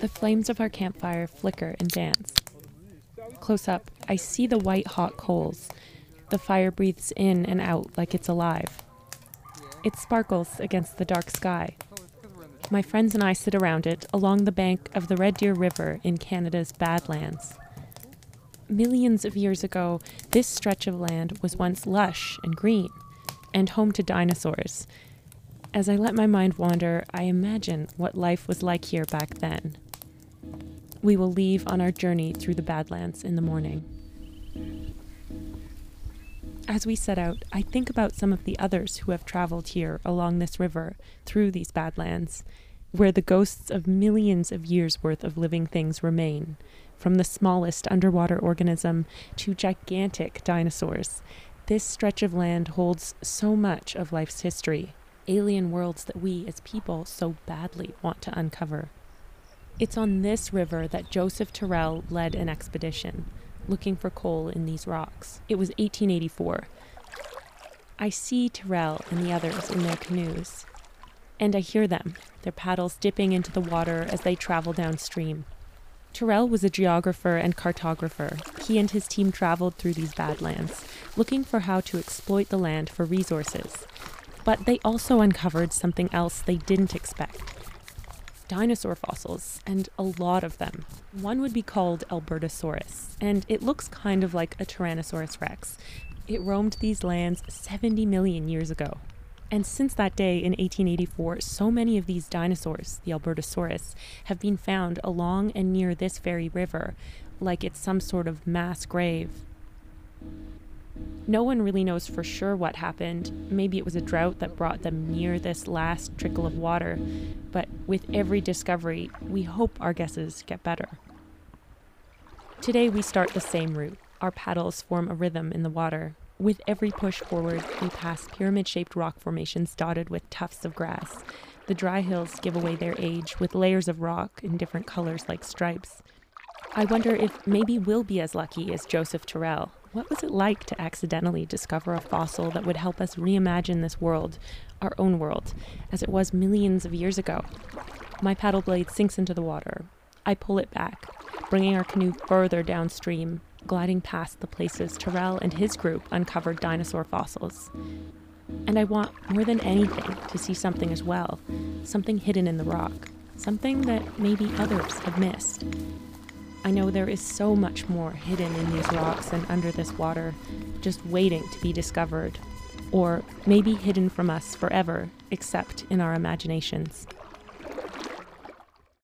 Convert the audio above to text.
The flames of our campfire flicker and dance. Close up, I see the white hot coals. The fire breathes in and out like it's alive. It sparkles against the dark sky. My friends and I sit around it along the bank of the Red Deer River in Canada's Badlands. Millions of years ago, this stretch of land was once lush and green and home to dinosaurs. As I let my mind wander, I imagine what life was like here back then. We will leave on our journey through the Badlands in the morning. As we set out, I think about some of the others who have traveled here along this river through these Badlands, where the ghosts of millions of years worth of living things remain, from the smallest underwater organism to gigantic dinosaurs. This stretch of land holds so much of life's history, alien worlds that we as people so badly want to uncover. It's on this river that Joseph Tyrrell led an expedition looking for coal in these rocks. It was 1884. I see Tyrrell and the others in their canoes, and I hear them, their paddles dipping into the water as they travel downstream. Tyrrell was a geographer and cartographer. He and his team traveled through these badlands, looking for how to exploit the land for resources. But they also uncovered something else they didn't expect dinosaur fossils, and a lot of them. One would be called Albertosaurus, and it looks kind of like a Tyrannosaurus rex. It roamed these lands 70 million years ago. And since that day in 1884, so many of these dinosaurs, the Albertosaurus, have been found along and near this very river, like it's some sort of mass grave. No one really knows for sure what happened. Maybe it was a drought that brought them near this last trickle of water. But with every discovery, we hope our guesses get better. Today, we start the same route. Our paddles form a rhythm in the water. With every push forward, we pass pyramid shaped rock formations dotted with tufts of grass. The dry hills give away their age with layers of rock in different colors like stripes. I wonder if maybe we'll be as lucky as Joseph Tyrrell, what was it like to accidentally discover a fossil that would help us reimagine this world, our own world, as it was millions of years ago? My paddle blade sinks into the water. I pull it back, bringing our canoe further downstream, gliding past the places Tyrrell and his group uncovered dinosaur fossils. And I want, more than anything, to see something as well something hidden in the rock, something that maybe others have missed. I know there is so much more hidden in these rocks and under this water, just waiting to be discovered, or maybe hidden from us forever, except in our imaginations.